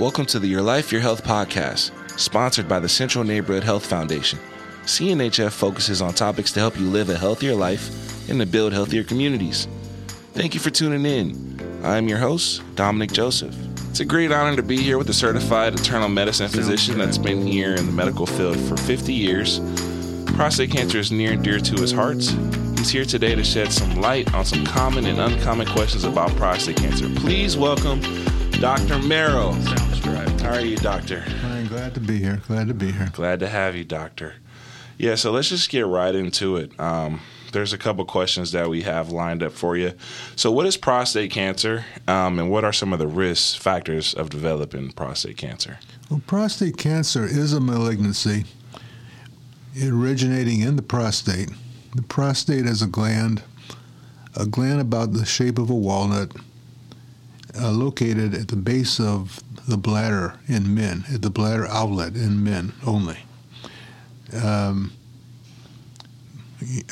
Welcome to the Your Life, Your Health podcast, sponsored by the Central Neighborhood Health Foundation. CNHF focuses on topics to help you live a healthier life and to build healthier communities. Thank you for tuning in. I'm your host, Dominic Joseph. It's a great honor to be here with a certified internal medicine physician that's been here in the medical field for 50 years. Prostate cancer is near and dear to his heart. He's here today to shed some light on some common and uncommon questions about prostate cancer. Please welcome Dr. Merrill. Sounds right. How are you, Doctor? I'm glad to be here. Glad to be here. Glad to have you, Doctor. Yeah, so let's just get right into it. Um, there's a couple questions that we have lined up for you. So, what is prostate cancer, um, and what are some of the risk factors of developing prostate cancer? Well, prostate cancer is a malignancy originating in the prostate. The prostate is a gland, a gland about the shape of a walnut, uh, located at the base of the bladder in men, at the bladder outlet in men only. Um,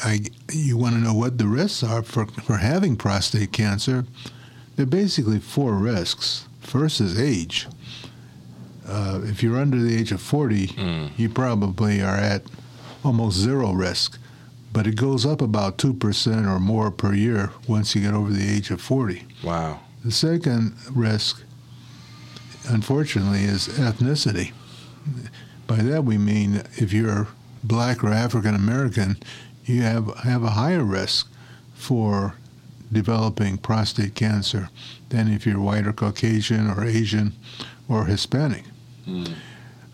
I, you want to know what the risks are for, for having prostate cancer? There are basically four risks. First is age. Uh, if you're under the age of 40, Mm. you probably are at almost zero risk, but it goes up about 2% or more per year once you get over the age of 40. Wow. The second risk, unfortunately, is ethnicity. By that we mean if you're black or African American, you have, have a higher risk for developing prostate cancer than if you're white or Caucasian or Asian or Hispanic. Mm.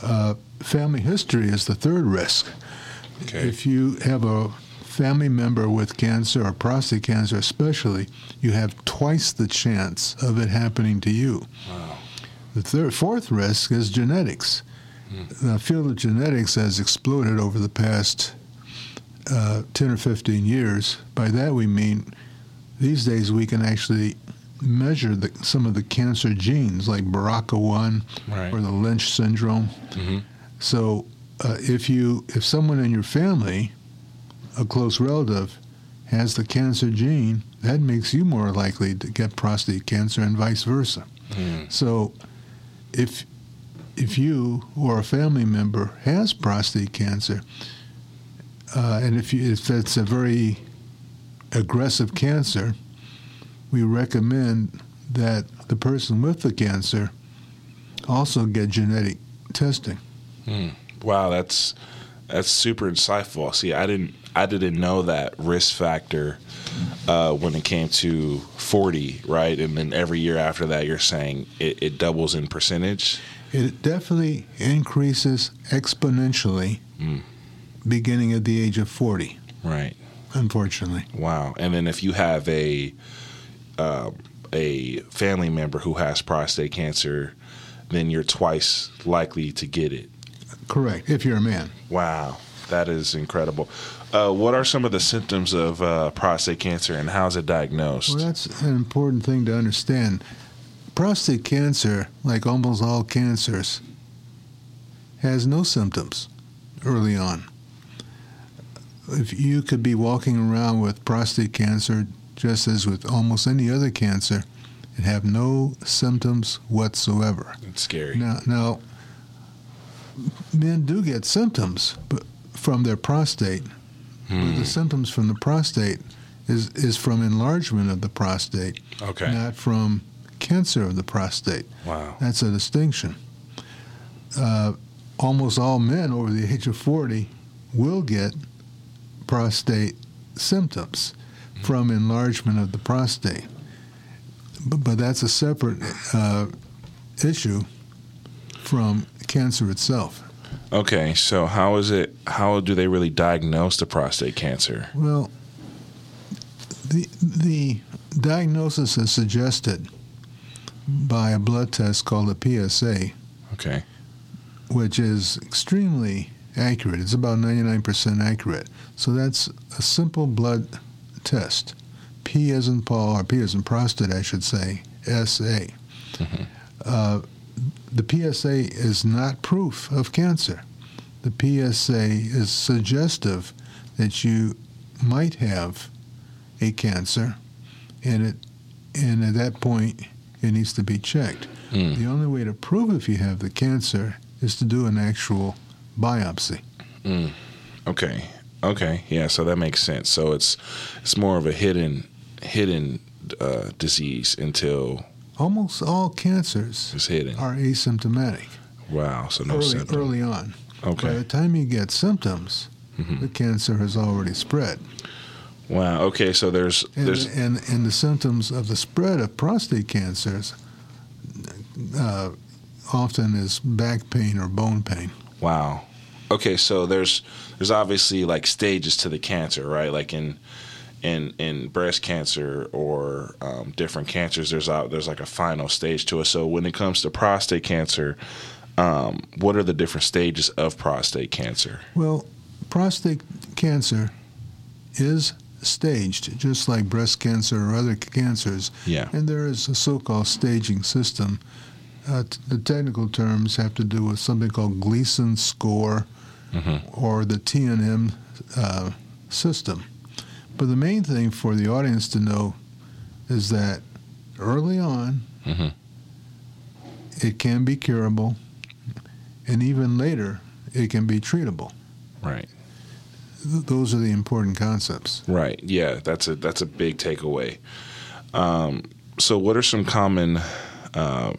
Uh, family history is the third risk. Okay. If you have a family member with cancer or prostate cancer, especially, you have twice the chance of it happening to you. Wow. The third, fourth risk is genetics. The field of genetics has exploded over the past uh, 10 or 15 years. By that we mean these days we can actually measure the, some of the cancer genes like BRCA1 Right. or the Lynch syndrome. Mhm. So uh, if you if someone in your family, a close relative, has the cancer gene, that makes you more likely to get prostate cancer and vice versa. Mm. So if if you or a family member has prostate cancer, uh, and if, you, if that's a very aggressive cancer, we recommend that the person with the cancer also get genetic testing. Mm. Wow, that's that's super insightful. See, I didn't I didn't know that risk factor uh, when it came to 40, right? And then every year after that, you're saying it, it doubles in percentage. It definitely increases exponentially Mm. beginning at the age of 40, Right. unfortunately. Wow. And then if you have a um a family member who has prostate cancer, then you're twice likely to get it. Correct, if you're a man. Wow, that is incredible. Uh, what are some of the symptoms of uh, prostate cancer and how's it diagnosed? Well, that's an important thing to understand. Prostate cancer, like almost all cancers, has no symptoms early on. If you could be walking around with prostate cancer, just as with almost any other cancer, and have no symptoms whatsoever. it's scary. Now, now, men do get symptoms, but from their prostate. But Hmm. the symptoms from the prostate is is from enlargement of the prostate, Okay. not from cancer of the prostate. Wow. That's a distinction. Uh, almost all men over the age of 40 will get prostate symptoms from enlargement of the prostate. But, but that's a separate uh, issue from cancer itself. Okay, so how is it? How do they really diagnose the prostate cancer? Well, the the diagnosis is suggested by a blood test called a PSA, Okay. which is extremely accurate. It's about 99% accurate. So that's a simple blood test. P as in Paul, or P as in prostate, I should say, SA. Mhm. Uh, the PSA is not proof of cancer. The PSA is suggestive that you might have a cancer, and it and at that point it needs to be checked. Mm. The only way to prove if you have the cancer is to do an actual biopsy. Mm. Okay. Okay. Yeah. So that makes sense. So it's it's more of a hidden hidden uh, disease until Almost all cancers it's hidden. are asymptomatic Wow. So no early, symptom. early on. Okay. By the time you get symptoms, Mhm. the cancer has already spread. Wow. Okay. So there's And, there's and, and the symptoms of the spread of prostate cancers uh, often is back pain or bone pain. Wow. Okay, so there's there's obviously like stages to the cancer, right? Like in in in breast cancer or um, different cancers, there's a, there's like a final stage to it. So when it comes to prostate cancer, um, what are the different stages of prostate cancer? Well, prostate cancer is staged, just like breast cancer or other cancers, Yeah. and there is a so-called staging system. Uh, t- the technical terms have to do with something called Gleason score Mhm. or the TNM uh, system. But the main thing for the audience to know is that early on, Mhm. it can be curable, and even later, it can be treatable. Right. Th- those are the important concepts. Right. Yeah, that's a that's a big takeaway. Um, so, what are some common uh,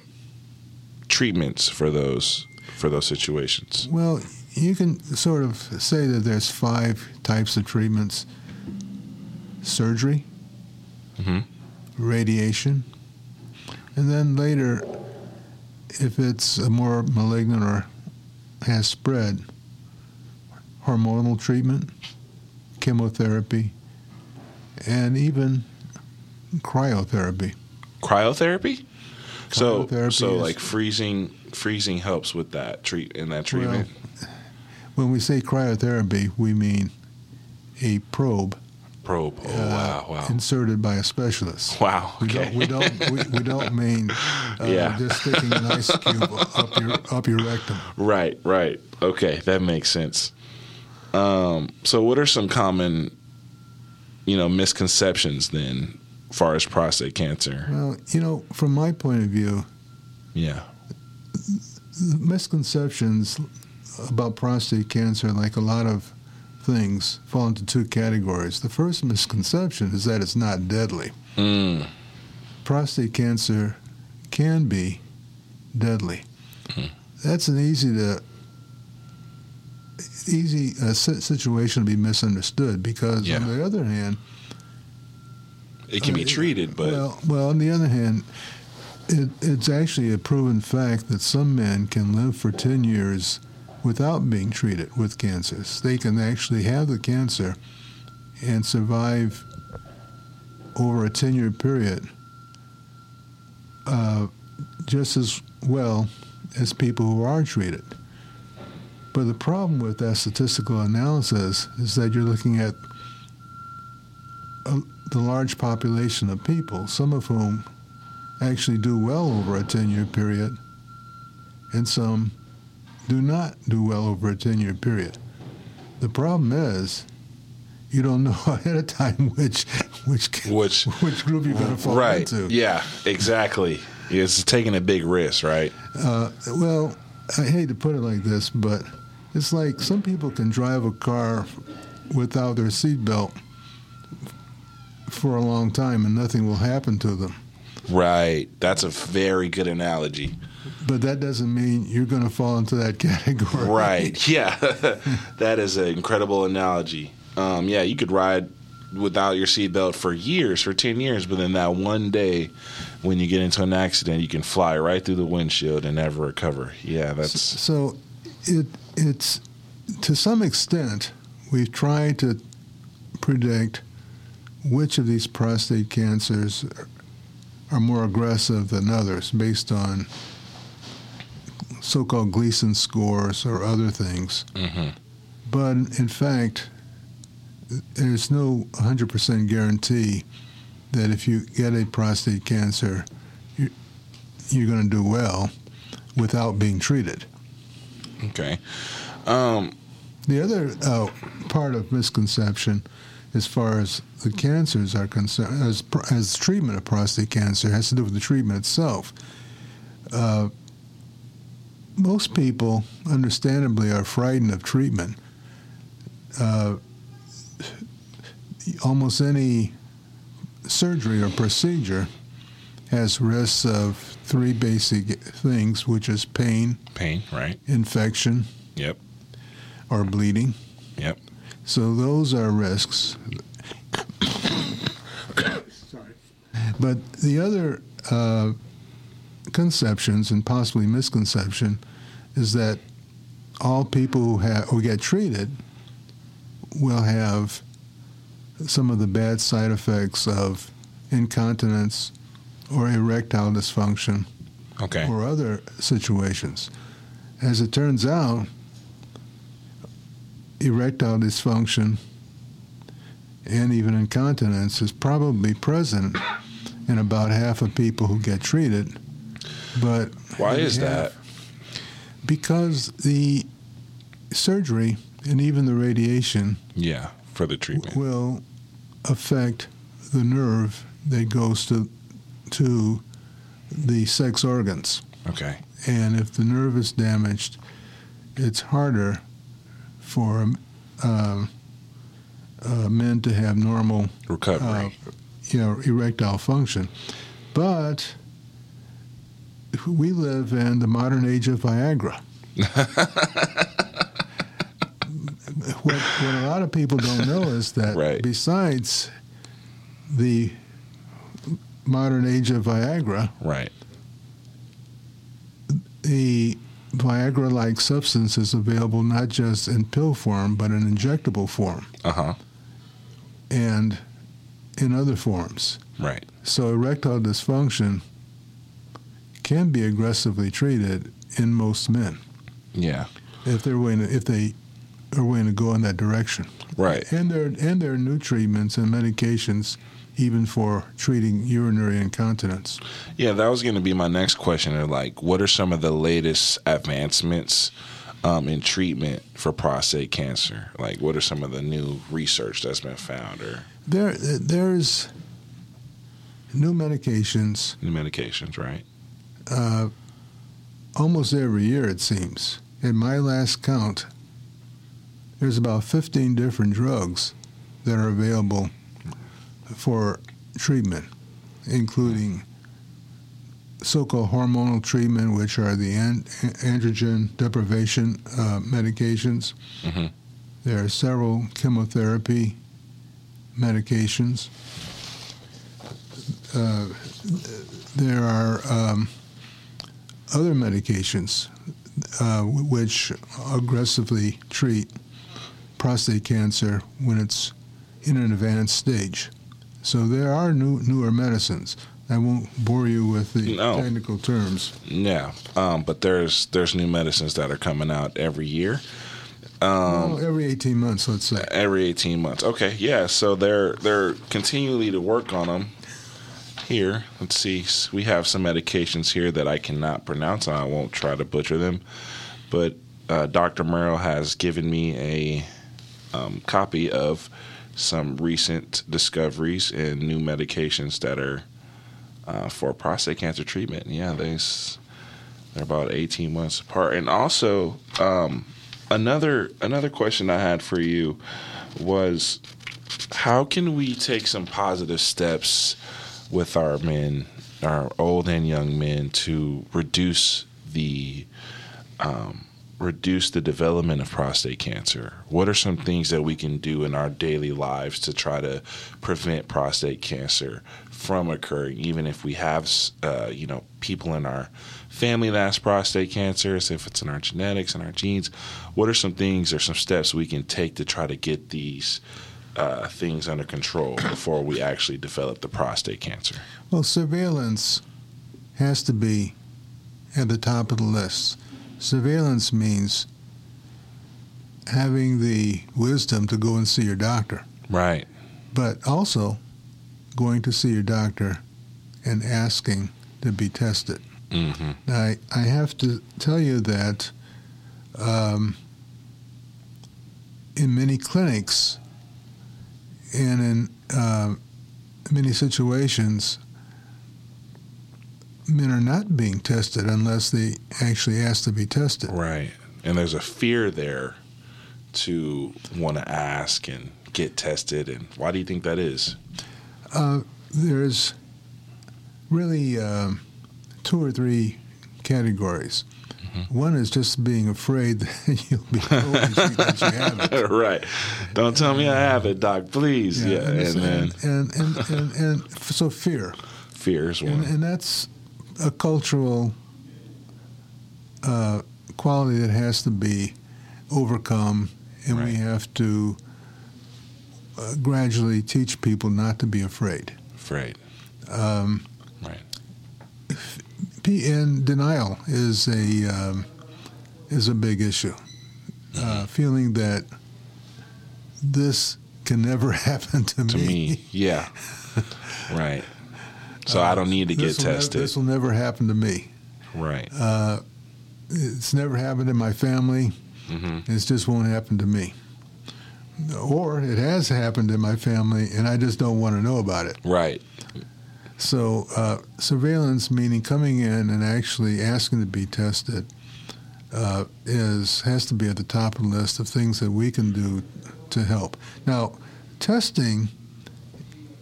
treatments for those for those situations? Well, you can sort of say that there's five types of treatments: surgery, Mhm. radiation, and then later, if it's a more malignant or has spread, hormonal treatment, chemotherapy, and even cryotherapy. Cryotherapy. So Cryotherapy so is- like freezing freezing helps with that treat in that treatment. When we say cryotherapy, we mean a probe Probe. Oh uh, wow wow inserted by a specialist. wow. We don't we don't we, we don't mean uh, Yeah. just sticking an ice cube up your up your rectum. right right. Okay, that makes sense. Um, so what are some common, you know, misconceptions then, as far as prostate cancer? Well, you know, from my point of view, Yeah. misconceptions about prostate cancer, like a lot of things, fall into two categories. The first misconception is that it's not deadly. Mm. Prostate cancer can be deadly. Mhm. That's an easy to easy uh, situation to be misunderstood because Yeah. on the other hand, It can be Uh, treated, but well, well, on the other hand, it, it's actually a proven fact that some men can live for 10 years without being treated with cancer. They can actually have the cancer and survive over a 10 year period uh, just as well as people who are treated. But the problem with that statistical analysis is that you're looking at a, the large population of people, some of whom actually do well over a 10 year period, and some do not do well over a 10 year period. The problem is, you don't know ahead of time which which which which group you're going to fall right? into. Yeah, exactly. It's taking a big risk, right? Uh, well, I hate to put it like this, but it's like some people can drive a car without their seatbelt for a long time and nothing will happen to them. Right. That's a very good analogy. But that doesn't mean you're going to fall into that category. Right. Yeah. that is an incredible analogy. Um, yeah, you could ride without your seatbelt for years, for 10 years, but then that one day when you get into an accident, you can fly right through the windshield and never recover. Yeah, that's. So it it's to some extent we've tried to predict which of these prostate cancers are more aggressive than others based on so-called Gleason scores or other things. Mhm. But in fact, there's no 100% guarantee that if you get a prostate cancer, you're, you're going to do well without being treated. Okay. Um, The other uh, part of misconception, as far as the cancers are concerned, as, as treatment of prostate cancer, has to do with the treatment itself. uh, most people, understandably, are frightened of treatment. Uh, almost any surgery or procedure has risks of three basic things, which is pain, Pain, right? infection, Yep. or bleeding. Yep. So those are risks. Sorry. But the other uh, conceptions and possibly misconception is that all people who, have, who get treated will have some of the bad side effects of incontinence or erectile dysfunction Okay. or other situations. As it turns out, erectile dysfunction and even incontinence is probably present in about half of people who get treated. But Why is that? Because the surgery and even the radiation Yeah, for the treatment. will affect the nerve that goes to to the sex organs. Okay. And if the nerve is damaged, it's harder for um, uh, men to have normal, uh, Recovery. you know, erectile function. But we live in the modern age of Viagra. what, what a lot of people don't know is that Right. besides the modern age of Viagra, right. the Viagra like substance is available not just in pill form, but in injectable form Uh huh. and in other forms. Right. So erectile dysfunction can be aggressively treated in most men Yeah. if they're willing to, if they are willing to go in that direction. Right. And there and there are new treatments and medications even for treating urinary incontinence. Yeah, that was going to be my next question. Like, what are some of the latest advancements um, in treatment for prostate cancer? Like, what are some of the new research that's been found or There there's new medications new medications? Right. Uh, almost every year, it seems. In my last count, there's about 15 different drugs that are available for treatment, including so-called hormonal treatment, which are the an- androgen deprivation uh, medications. Mhm. There are several chemotherapy medications. Uh, there are um, other medications uh, which aggressively treat prostate cancer when it's in an advanced stage. So there are new newer medicines. I won't bore you with the No. technical terms. Yeah. Um, but there's there's new medicines that are coming out every year. Um, well, every 18 months, let's say. every 18 months. Okay, yeah. So they're they're continually to work on them. Here, let's see. We have some medications here that I cannot pronounce. I won't try to butcher them, but uh, Dr. Merrill has given me a um, copy of some recent discoveries and new medications that are uh, for prostate cancer treatment. Yeah, they, they're about 18 months apart. And also, um, another another question I had for you was how can we take some positive steps with our men, our old and young men, to reduce the um, reduce the development of prostate cancer? What are some things that we can do in our daily lives to try to prevent prostate cancer from occurring, even if we have, uh, you know, people in our family that has prostate cancer, if it's in our genetics and our genes? What are some things or some steps we can take to try to get these uh, things under control before we actually develop the prostate cancer? Well, surveillance has to be at the top of the list. Surveillance means having the wisdom to go and see your doctor, Right. but also going to see your doctor and asking to be tested. Mm-hmm. Now, I, I have to tell you that um, in many clinics and in uh, many situations, men are not being tested unless they actually ask to be tested. Right. And there's a fear there to want to ask and get tested. And why do you think that is? Uh, there's really um, two or three categories. Mm-hmm. One is just being afraid that you'll be told that you have it. right. Don't tell me I have it, doc, please. Yeah. yeah. And, and, and, and, and, and, so fear. Fear is one. And, and that's a cultural uh, quality that has to be overcome, and right. we have to uh, gradually teach people not to be afraid. Afraid. Um, right. And denial is a um, is a big issue. Uh. Uh, feeling that this can never happen to, to me. me. Yeah. right. So uh, I don't need to get tested. This will never happen to me. Right. Uh, it's never happened in my family. Mm-hmm. It just won't happen to me. Or it has happened in my family, and I just don't want to know about it. Right. So uh, surveillance, meaning coming in and actually asking to be tested, uh, is has to be at the top of the list of things that we can do to help. Now, testing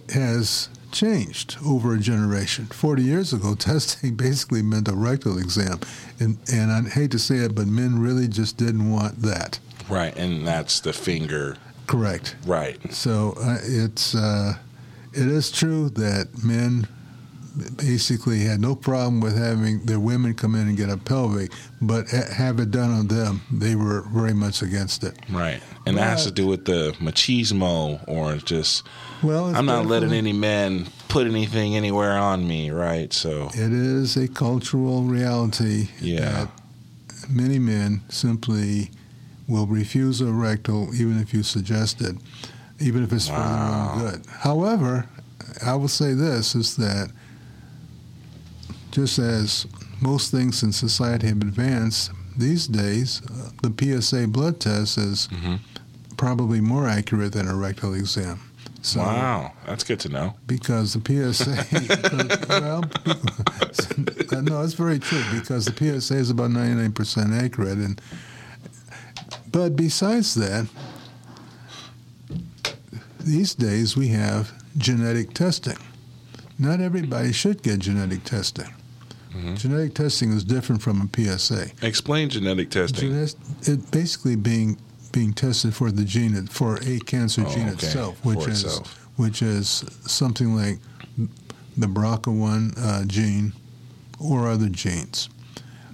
has changed over a generation. 40 years ago, testing basically meant a rectal exam. And, and I hate to say it, but men really just didn't want that. Right, and that's the finger. Correct. Right. So uh, it's uh, it is true that men basically had no problem with having their women come in and get a pelvic, but have it done on them, they were very much against it. Right, and but, that has to do with the machismo or just well, I'm not letting any man put anything anywhere on me, right? So it is a cultural reality. Yeah. many men simply will refuse a rectal even if you suggest it, even if it's wow. for their own good. However, I will say this is that just as most things in society have advanced, these days uh, the PSA blood test is mm-hmm. probably more accurate than a rectal exam. So, wow, that's good to know. Because the PSA, well, no, it's very true because the PSA is about 99% accurate. And But besides that, these days we have genetic testing. Not everybody should get genetic testing. Mm-hmm. Genetic testing is different from a PSA. Explain genetic testing. it basically being being tested for the gene for a cancer oh, gene okay. itself, which for is itself. which is something like the BRCA1 uh, gene or other genes.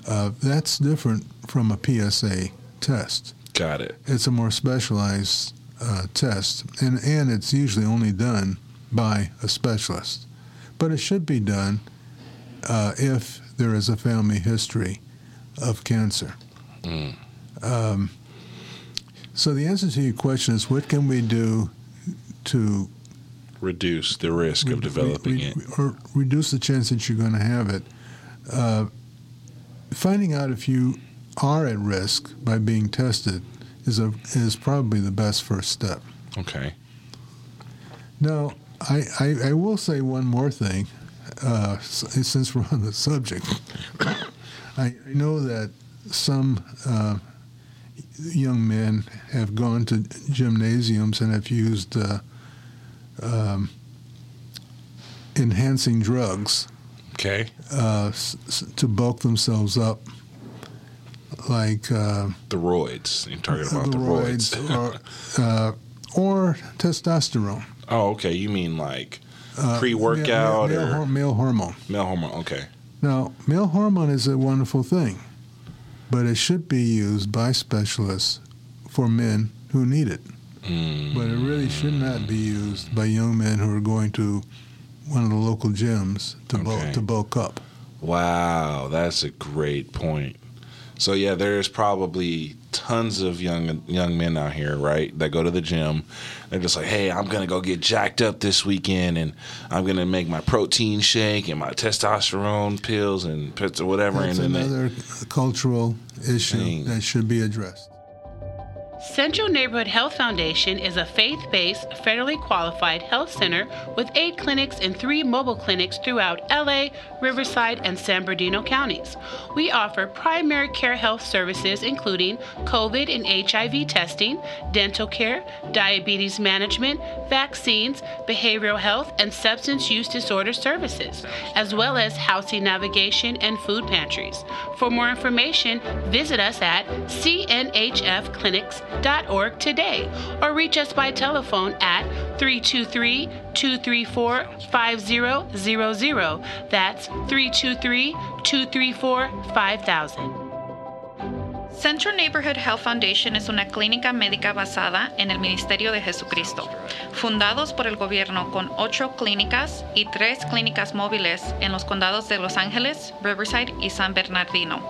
Uh, that's different from a PSA test. Got it. It's a more specialized uh, test, and and it's usually only done by a specialist, but it should be done uh, if there is a family history of cancer. Mm. Um, so the answer to your question is, what can we do to reduce the risk re- of developing re- it, or reduce the chance that you're going to have it? Uh, finding out if you are at risk by being tested is a is probably the best first step. Okay. Now, I, I, I will say one more thing, uh, since we're on the subject. I know that some uh, young men have gone to gymnasiums and have used uh, um, enhancing drugs. Okay. Uh, s- to bulk themselves up, like uh, the roids. You're talking about the, the roids, or, uh, or, testosterone. Oh, okay. You mean like uh, pre-workout male, male, or male hormone? Male hormone. Okay. Now, male hormone is a wonderful thing but it should be used by specialists for men who need it. Mm. But it really should not be used by young men who are going to one of the local gyms to, okay. bulk, to bulk up. Wow, that's a great point. So yeah, there's probably tons of young young men out here, right, that go to the gym. They're just like, hey, I'm gonna go get jacked up this weekend, and I'm gonna make my protein shake and my testosterone pills and pizza whatever. That's and another they, cultural issue thing. that should be addressed. Central Neighborhood Health Foundation is a faith based, federally qualified health center with eight clinics and three mobile clinics throughout LA, Riverside, and San Bernardino counties. We offer primary care health services including COVID and HIV testing, dental care, diabetes management, vaccines, behavioral health, and substance use disorder services, as well as housing navigation and food pantries. For more information, visit us at cnhfclinics.com org today or reach us by telephone at 323 234 5000. That's 323 234 5000. Central Neighborhood Health Foundation es una clínica médica basada en el Ministerio de Jesucristo, fundados por el gobierno con ocho clínicas y tres clínicas móviles en los condados de Los Ángeles, Riverside y San Bernardino.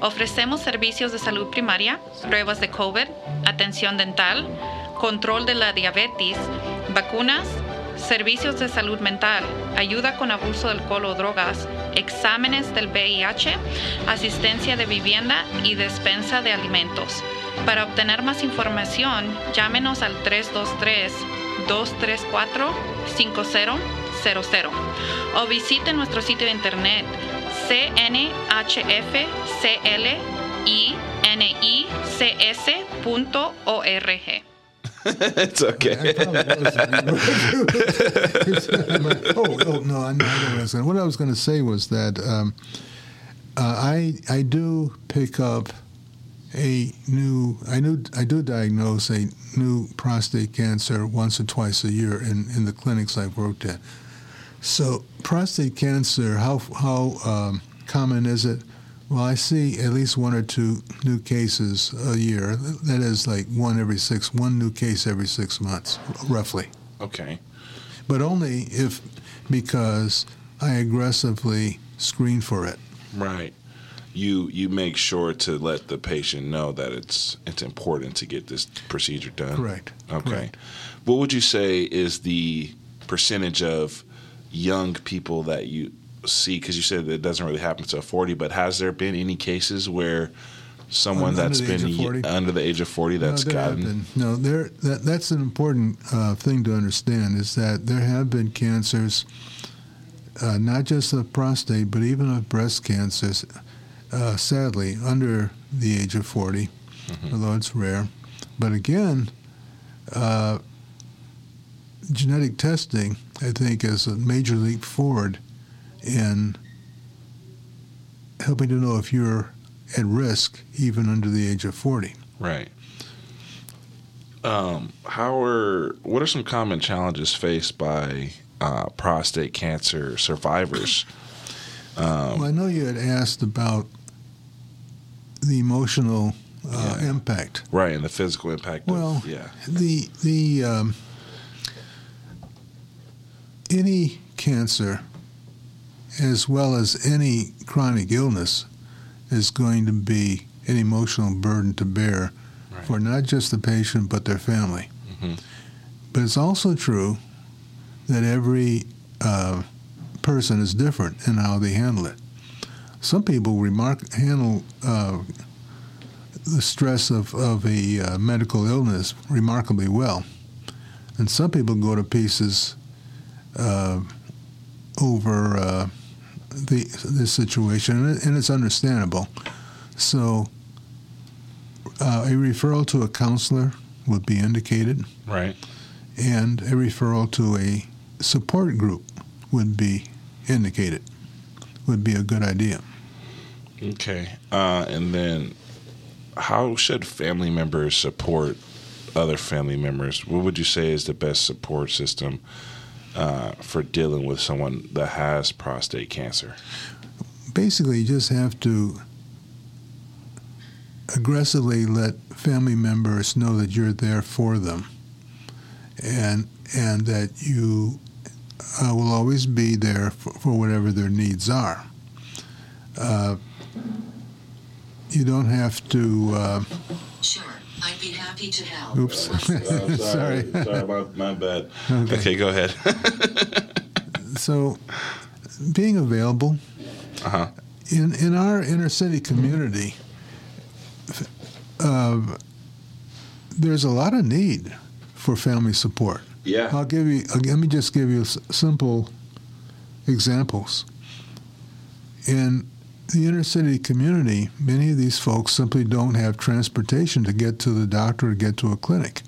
Ofrecemos servicios de salud primaria, pruebas de COVID, atención dental, control de la diabetes, vacunas, servicios de salud mental, ayuda con abuso de alcohol o drogas, exámenes del VIH, asistencia de vivienda y despensa de alimentos. Para obtener más información, llámenos al 323-234-5000 o visite nuestro sitio de internet cnhfclinics.org. it's okay. oh, oh, no, I know what I was going. What I was going to say was that um, uh, I I do pick up a new I do I do diagnose a new prostate cancer once or twice a year in, in the clinics I've worked at. So prostate cancer, how how um, common is it? Well, I see at least one or two new cases a year. That is like one every six, one new case every six months, roughly. Okay. But only if because I aggressively screen for it. Right. You you make sure to let the patient know that it's it's important to get this procedure done. Correct. Okay. Correct. What would you say is the percentage of young people that you see? Because you said it doesn't really happen to 40, but has there been any cases where someone Under that's been of y- 40? under the age of 40 that's no, gotten. No, there. That, that's an important uh, thing to understand is that there have been cancers, uh, not just of prostate, but even of breast cancers. Uh, sadly, under the age of 40, although it's rare. But again, uh, genetic testing, I think, is a major leap forward in helping to know if you're at risk even under the age of 40. Right. Um, how are what are some common challenges faced by uh, prostate cancer survivors? well, I know you had asked about the emotional uh, Yeah. impact. Right, and the physical impact. Well, of, yeah, The the um, any cancer, as well as any chronic illness, is going to be an emotional burden to bear Right. for not just the patient but their family. Mhm. But it's also true that every uh, person is different in how they handle it. Some people remark handle uh, the stress of, of a uh, medical illness remarkably well. And some people go to pieces uh, over uh, the this situation, and it- and it's understandable. So, uh, a referral to a counselor would be indicated, right. and a referral to a support group would be indicated. Would be a good idea. Okay, uh, and then how should family members support other family members? What would you say is the best support system uh, for dealing with someone that has prostate cancer? basically you just have to aggressively let family members know that you're there for them and and that you uh, will always be there for, for whatever their needs are uh, you don't have to uh, Sure, I'd be happy to help. oops Uh, sorry sorry, about my bad. Okay. Okay, go ahead. so being available uh-huh. in in our inner city community, uh, there's a lot of need for family support. Yeah. I'll give you. Let me just give you simple examples. In the inner city community, many of these folks simply don't have transportation to get to the doctor or get to a clinic.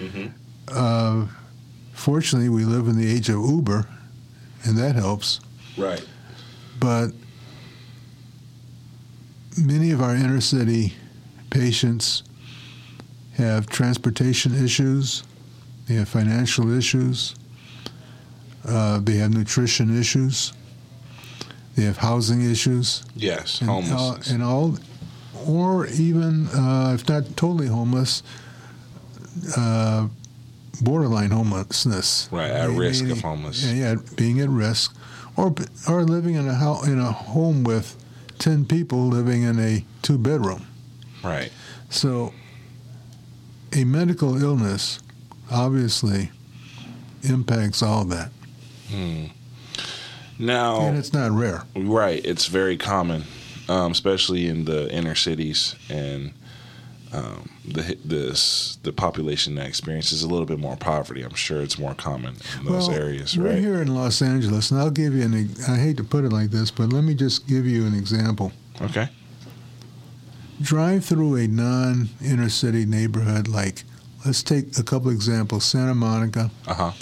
Mhm. Uh, fortunately, we live in the age of Uber, and that helps. Right. But many of our inner city patients have transportation issues, they have financial issues, uh, they have nutrition issues, they have housing issues, Yes. and, uh, Homelessness. and all, or even uh, if not totally homeless, uh, borderline homelessness. Right, at risk of Meaning- homeless. Yeah, yeah, being at risk, or or living in a ho- in a home with ten people living in a two bedroom. right. So, a medical illness obviously impacts all that, Hmm. Now, and it's not rare. Right, it's very common, um, especially in the inner cities and um, the this the population that experiences a little bit more poverty. I'm sure it's more common in those well, areas, we're right? here in Los Angeles, and I'll give you an. I hate to put it like this, but let me just give you an example. Okay. drive through a non inner city neighborhood like let's take a couple examples santa monica Uh huh.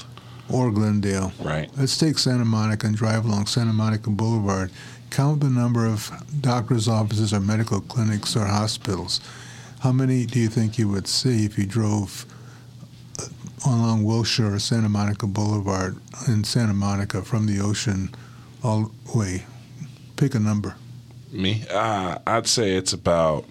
Or glendale. Right. let's take santa monica and drive along santa monica boulevard. Count the number of doctors offices or medical clinics or hospitals. How many do you think you would see if you drove uh, along wilshire or santa monica boulevard in santa monica from the ocean all the way? Pick a number. Me, uh, I'd say it's about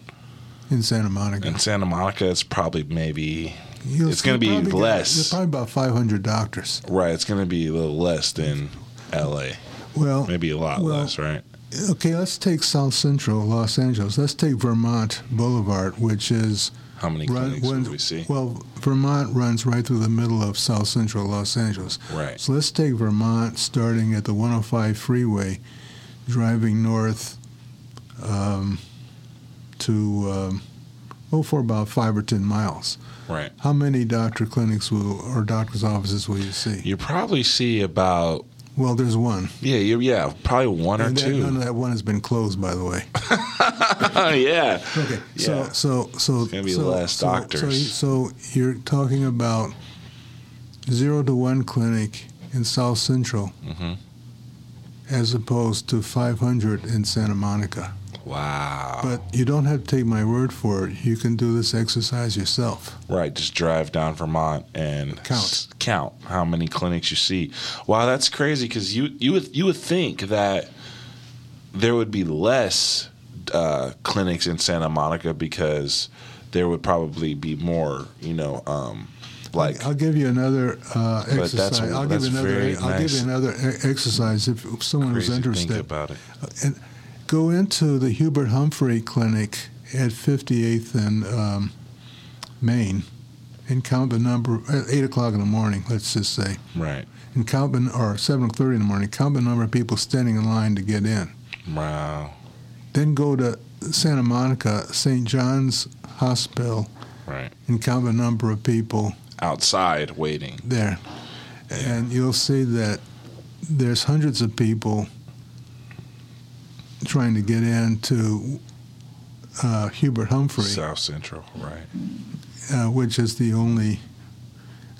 in santa monica. In Santa Monica. It's probably maybe You'll It's gonna be probably got- less. there's probably about 500 doctors. right. It's going to be a little less than L.A. Well, Maybe a lot well, less, right? okay, let's take South Central Los Angeles. Let's take Vermont Boulevard, which is How many run- clinics we see? well, Vermont runs right through the middle of South Central Los Angeles. Right. So let's take Vermont, starting at the 105 freeway, driving north um, to um, oh for about five or ten miles. Right. How many doctor clinics will or doctor's offices will you see? You probably see about Well, there's one. yeah, you, yeah, probably one or that- two. none of that one has been closed, by the way. yeah. Okay, Yeah. so so It's gonna be so, less so- doctors. So, so you're talking about zero to one clinic in South Central, Mhm. as opposed to 500 in Santa Monica. Wow. But you don't have to take my word for it. You can do this exercise yourself. Right, just drive down Vermont and Count. s- count how many clinics you see. Wow, that's crazy because you you would you would think that there would be less uh, clinics in Santa Monica because there would probably be more, you know, um, like I'll give you another uh, exercise. that's- I'll that's give another. I'll give you another exercise if someone was crazy think interested. about it. And go into the Hubert Humphrey Clinic at 58th and um, Main and count the number at 8 o'clock in the morning, let's just say, Right. and count the, or 7.30 in the morning, count the number of people standing in line to get in. Wow. Then go to Santa Monica, St. John's Hospital, Right. and count the number of people Outside waiting. there. And you'll see that there's hundreds of people trying to get into uh, Hubert Humphrey, South Central. Right. uh, which is the only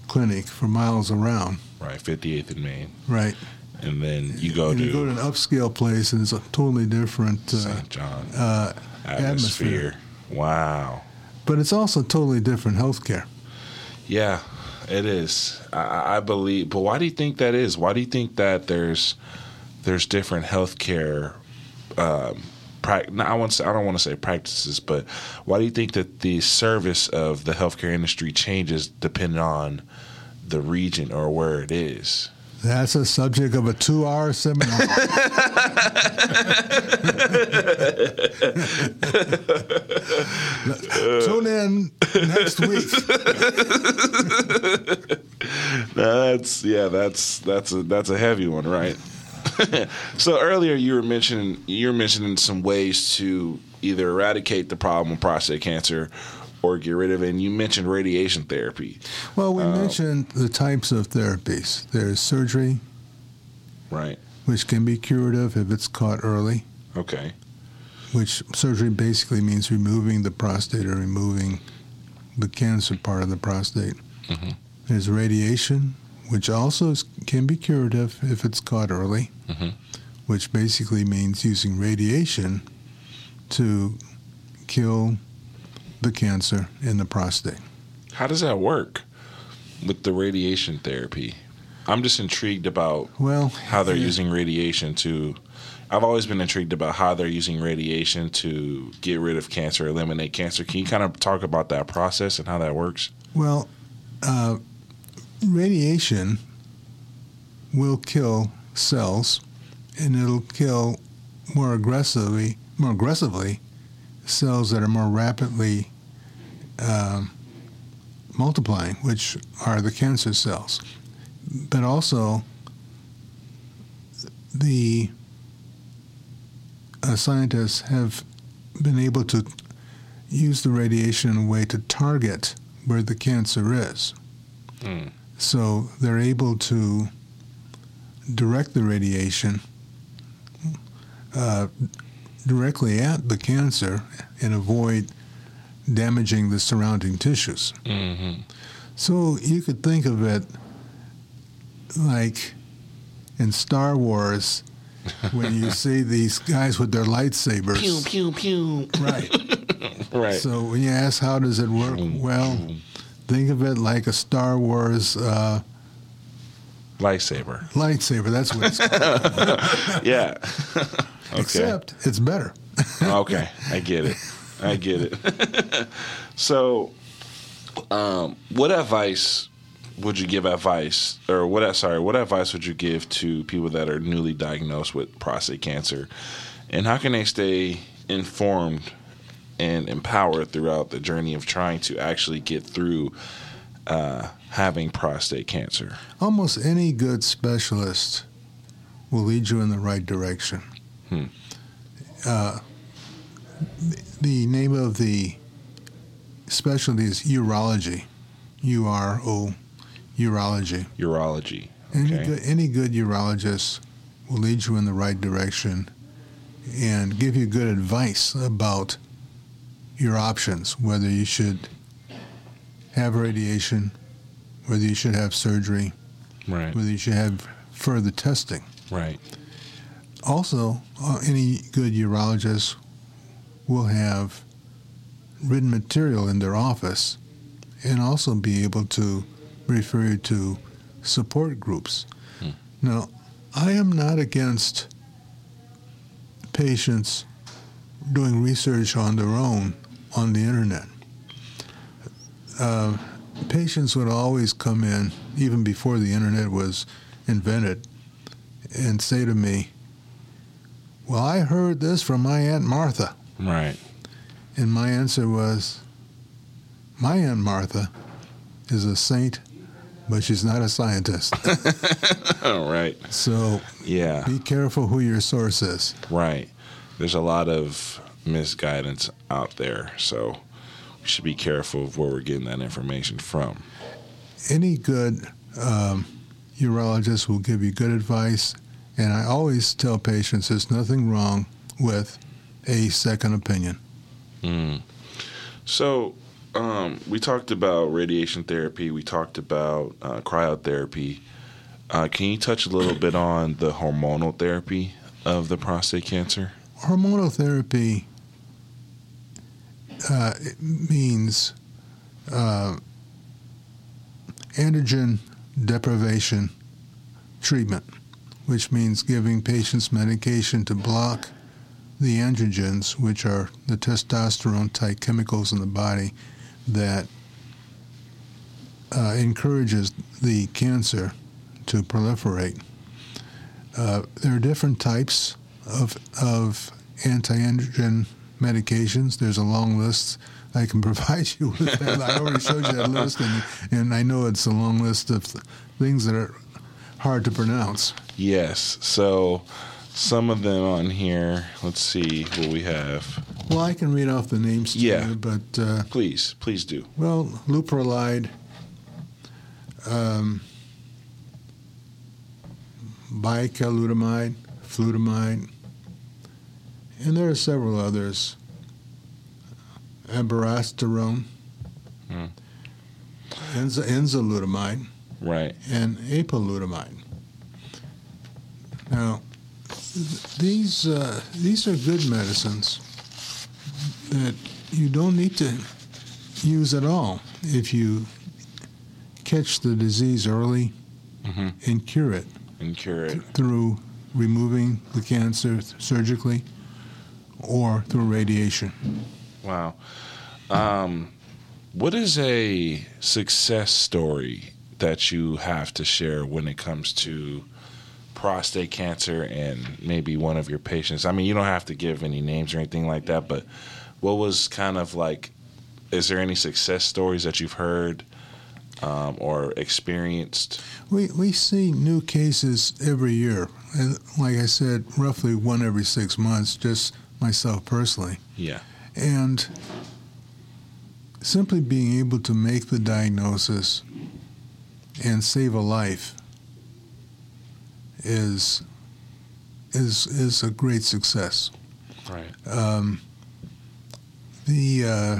clinic for miles around, Right. 58th and Main. right? And then you go and to you go to an upscale place, and it's a totally different. Uh, St. John. uh, atmosphere. atmosphere. Wow. but it's also totally different healthcare. Yeah, it is. I, I believe. But why do you think that is? Why do you think that there's there's different healthcare? Um, prac- no, I want. To, I don't want to say practices, but why do you think that the service of the healthcare industry changes depending on the region or where it is? That's a subject of a two-hour seminar. Tune in next week. That's yeah. That's that's a that's a heavy one, right? so earlier you were mentioning you were mentioning some ways to either eradicate the problem of prostate cancer or get rid of it. And you mentioned radiation therapy. Well, we Uh, mentioned the types of therapies. There's surgery, Right. which can be curative if it's caught early, Okay. which surgery basically means removing the prostate or removing the cancer part of the prostate. Mhm. There's radiation, which also is, can be curative if it's caught early, Mhm. which basically means using radiation to kill the cancer in the prostate. How does that work with the radiation therapy? I'm just intrigued about Well, how they're yeah. using radiation to. I've always been intrigued about how they're using radiation to get rid of cancer, eliminate cancer. Can you kind of talk about that process and how that works? Well, uh, radiation will kill cells, and it'll kill more aggressively, more aggressively, cells that are more rapidly um, multiplying, which are the cancer cells. But also, the uh, scientists have been able to use the radiation in a way to target where the cancer is. Hmm. So they're able to direct the radiation uh, directly at the cancer and avoid damaging the surrounding tissues. Mm-hmm. So you could think of it like in Star Wars when you see these guys with their lightsabers. Pew pew pew. Right. Right. So when you ask how does it work, well, think of it like a Star Wars uh, Lightsaber. lightsaber. That's what it's called. Yeah. okay. Except it's better. okay, I get it. I get it. so, um, what advice would you give advice, or what? Sorry, what advice would you give to people that are newly diagnosed with prostate cancer, and how can they stay informed and empowered throughout the journey of trying to actually get through uh, having prostate cancer? Almost any good specialist will lead you in the right direction. Hmm. Uh, the- name of the specialty is urology. U R O, urology. Urology. Any good, any good urologist will lead you in the right direction and give you good advice about your options, whether you should have radiation, whether you should have surgery, Right. whether you should have further testing. Right. Also, uh, any good urologist will have written material in their office and also be able to refer you to support groups. Hmm. Now, I am not against patients doing research on their own on the internet. Uh, patients would always come in, even before the internet was invented, and say to me, Well, I heard this from my Aunt Martha. Right. And my answer was, My Aunt Martha is a saint, but she's not a scientist. All right. so Yeah. be careful who your source is. Right. There's a lot of misguidance out there, so we should be careful of where we're getting that information from. Any good um, urologist will give you good advice. And I always tell patients there's nothing wrong with a second opinion. Mm. So, um, we talked about radiation therapy. We talked about uh, cryotherapy. Uh, can you touch a little bit on the hormonal therapy of the prostate cancer? Hormonal therapy uh, it means uh, androgen deprivation treatment, which means giving patients medication to block the androgens, which are the testosterone type chemicals in the body that uh, encourages the cancer to proliferate. Uh, there are different types of, of anti-androgen medications. There's a long list. I can provide you with that. I already showed you that list, and, and I know it's a long list of th- things that are hard to pronounce. Yes. So, some of them on here, let's see what we have. Well, I can read off the names to Yeah. you, but uh, Please, please do. well, leuprolide, um, bicalutamide, flutamide, and there are several others. Abiraterone, Hmm. enza- enzalutamide, Right. and apalutamide. Now, th- these uh, these are good medicines that you don't need to use at all if you catch the disease early Mhm. and cure it And cure it. through removing the cancer surgically or through radiation. Wow. Um, what is a success story that you have to share when it comes to prostate cancer and maybe one of your patients? I mean, you don't have to give any names or anything like that, but what was kind of like, is there any success stories that you've heard um, or experienced? We, we see new cases every year. And like I said, roughly one every six months, just myself personally. Yeah. And simply being able to make the diagnosis and save a life is is is a great success. Right. Um, the uh,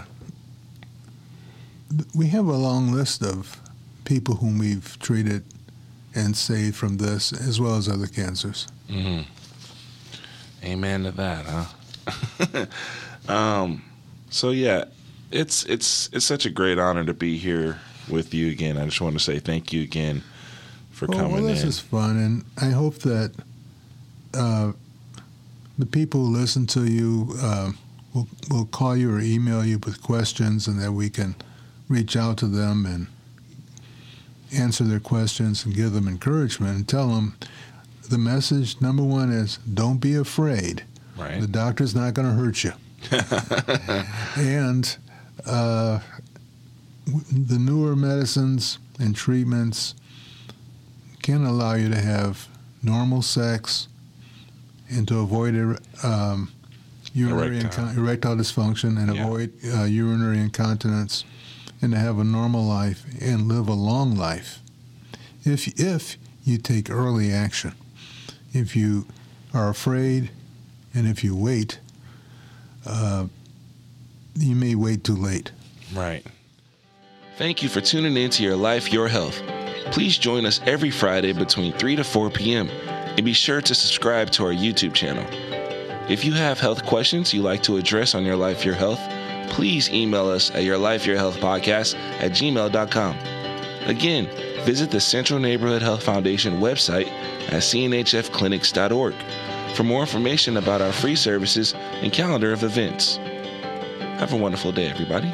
th- we have a long list of people whom we've treated and saved from this, as well as other cancers. hmm Amen to that, huh? um, so yeah, it's it's it's such a great honor to be here with you again. I just want to say thank you again for Well, coming well, this in. is fun, and I hope that uh, the people who listen to you uh, will will call you or email you with questions, and that we can reach out to them and answer their questions and give them encouragement and tell them the message number one is don't be afraid. Right. The doctor's not going to hurt you. and uh, the newer medicines and treatments can allow you to have normal sex and to avoid er- um, urinary Erectile. erectile dysfunction and Yeah. avoid uh, urinary incontinence and to have a normal life and live a long life if if you take early action if you are afraid and if you wait uh, you may wait too late Right. Thank you for tuning in to Your Life, Your Health. Please join us every Friday between 3 to 4 p.m. and be sure to subscribe to our YouTube channel. If you have health questions you'd like to address on Your Life, Your Health, please email us at Your Life, Your Health Podcast at gmail.com. Again, visit the Central Neighborhood Health Foundation website at cnhfclinics.org for more information about our free services and calendar of events. Have a wonderful day, everybody.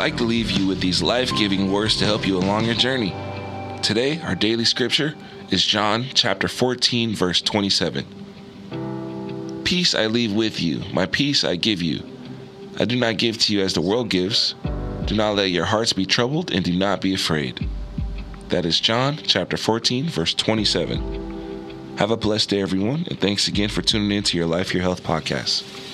Like to leave you with these life giving words to help you along your journey. Today, our daily scripture is John chapter 14, verse 27. Peace I leave with you, my peace I give you. I do not give to you as the world gives. Do not let your hearts be troubled, and do not be afraid. That is John chapter 14, verse 27. Have a blessed day, everyone, and thanks again for tuning in to your Life, Your Health podcast.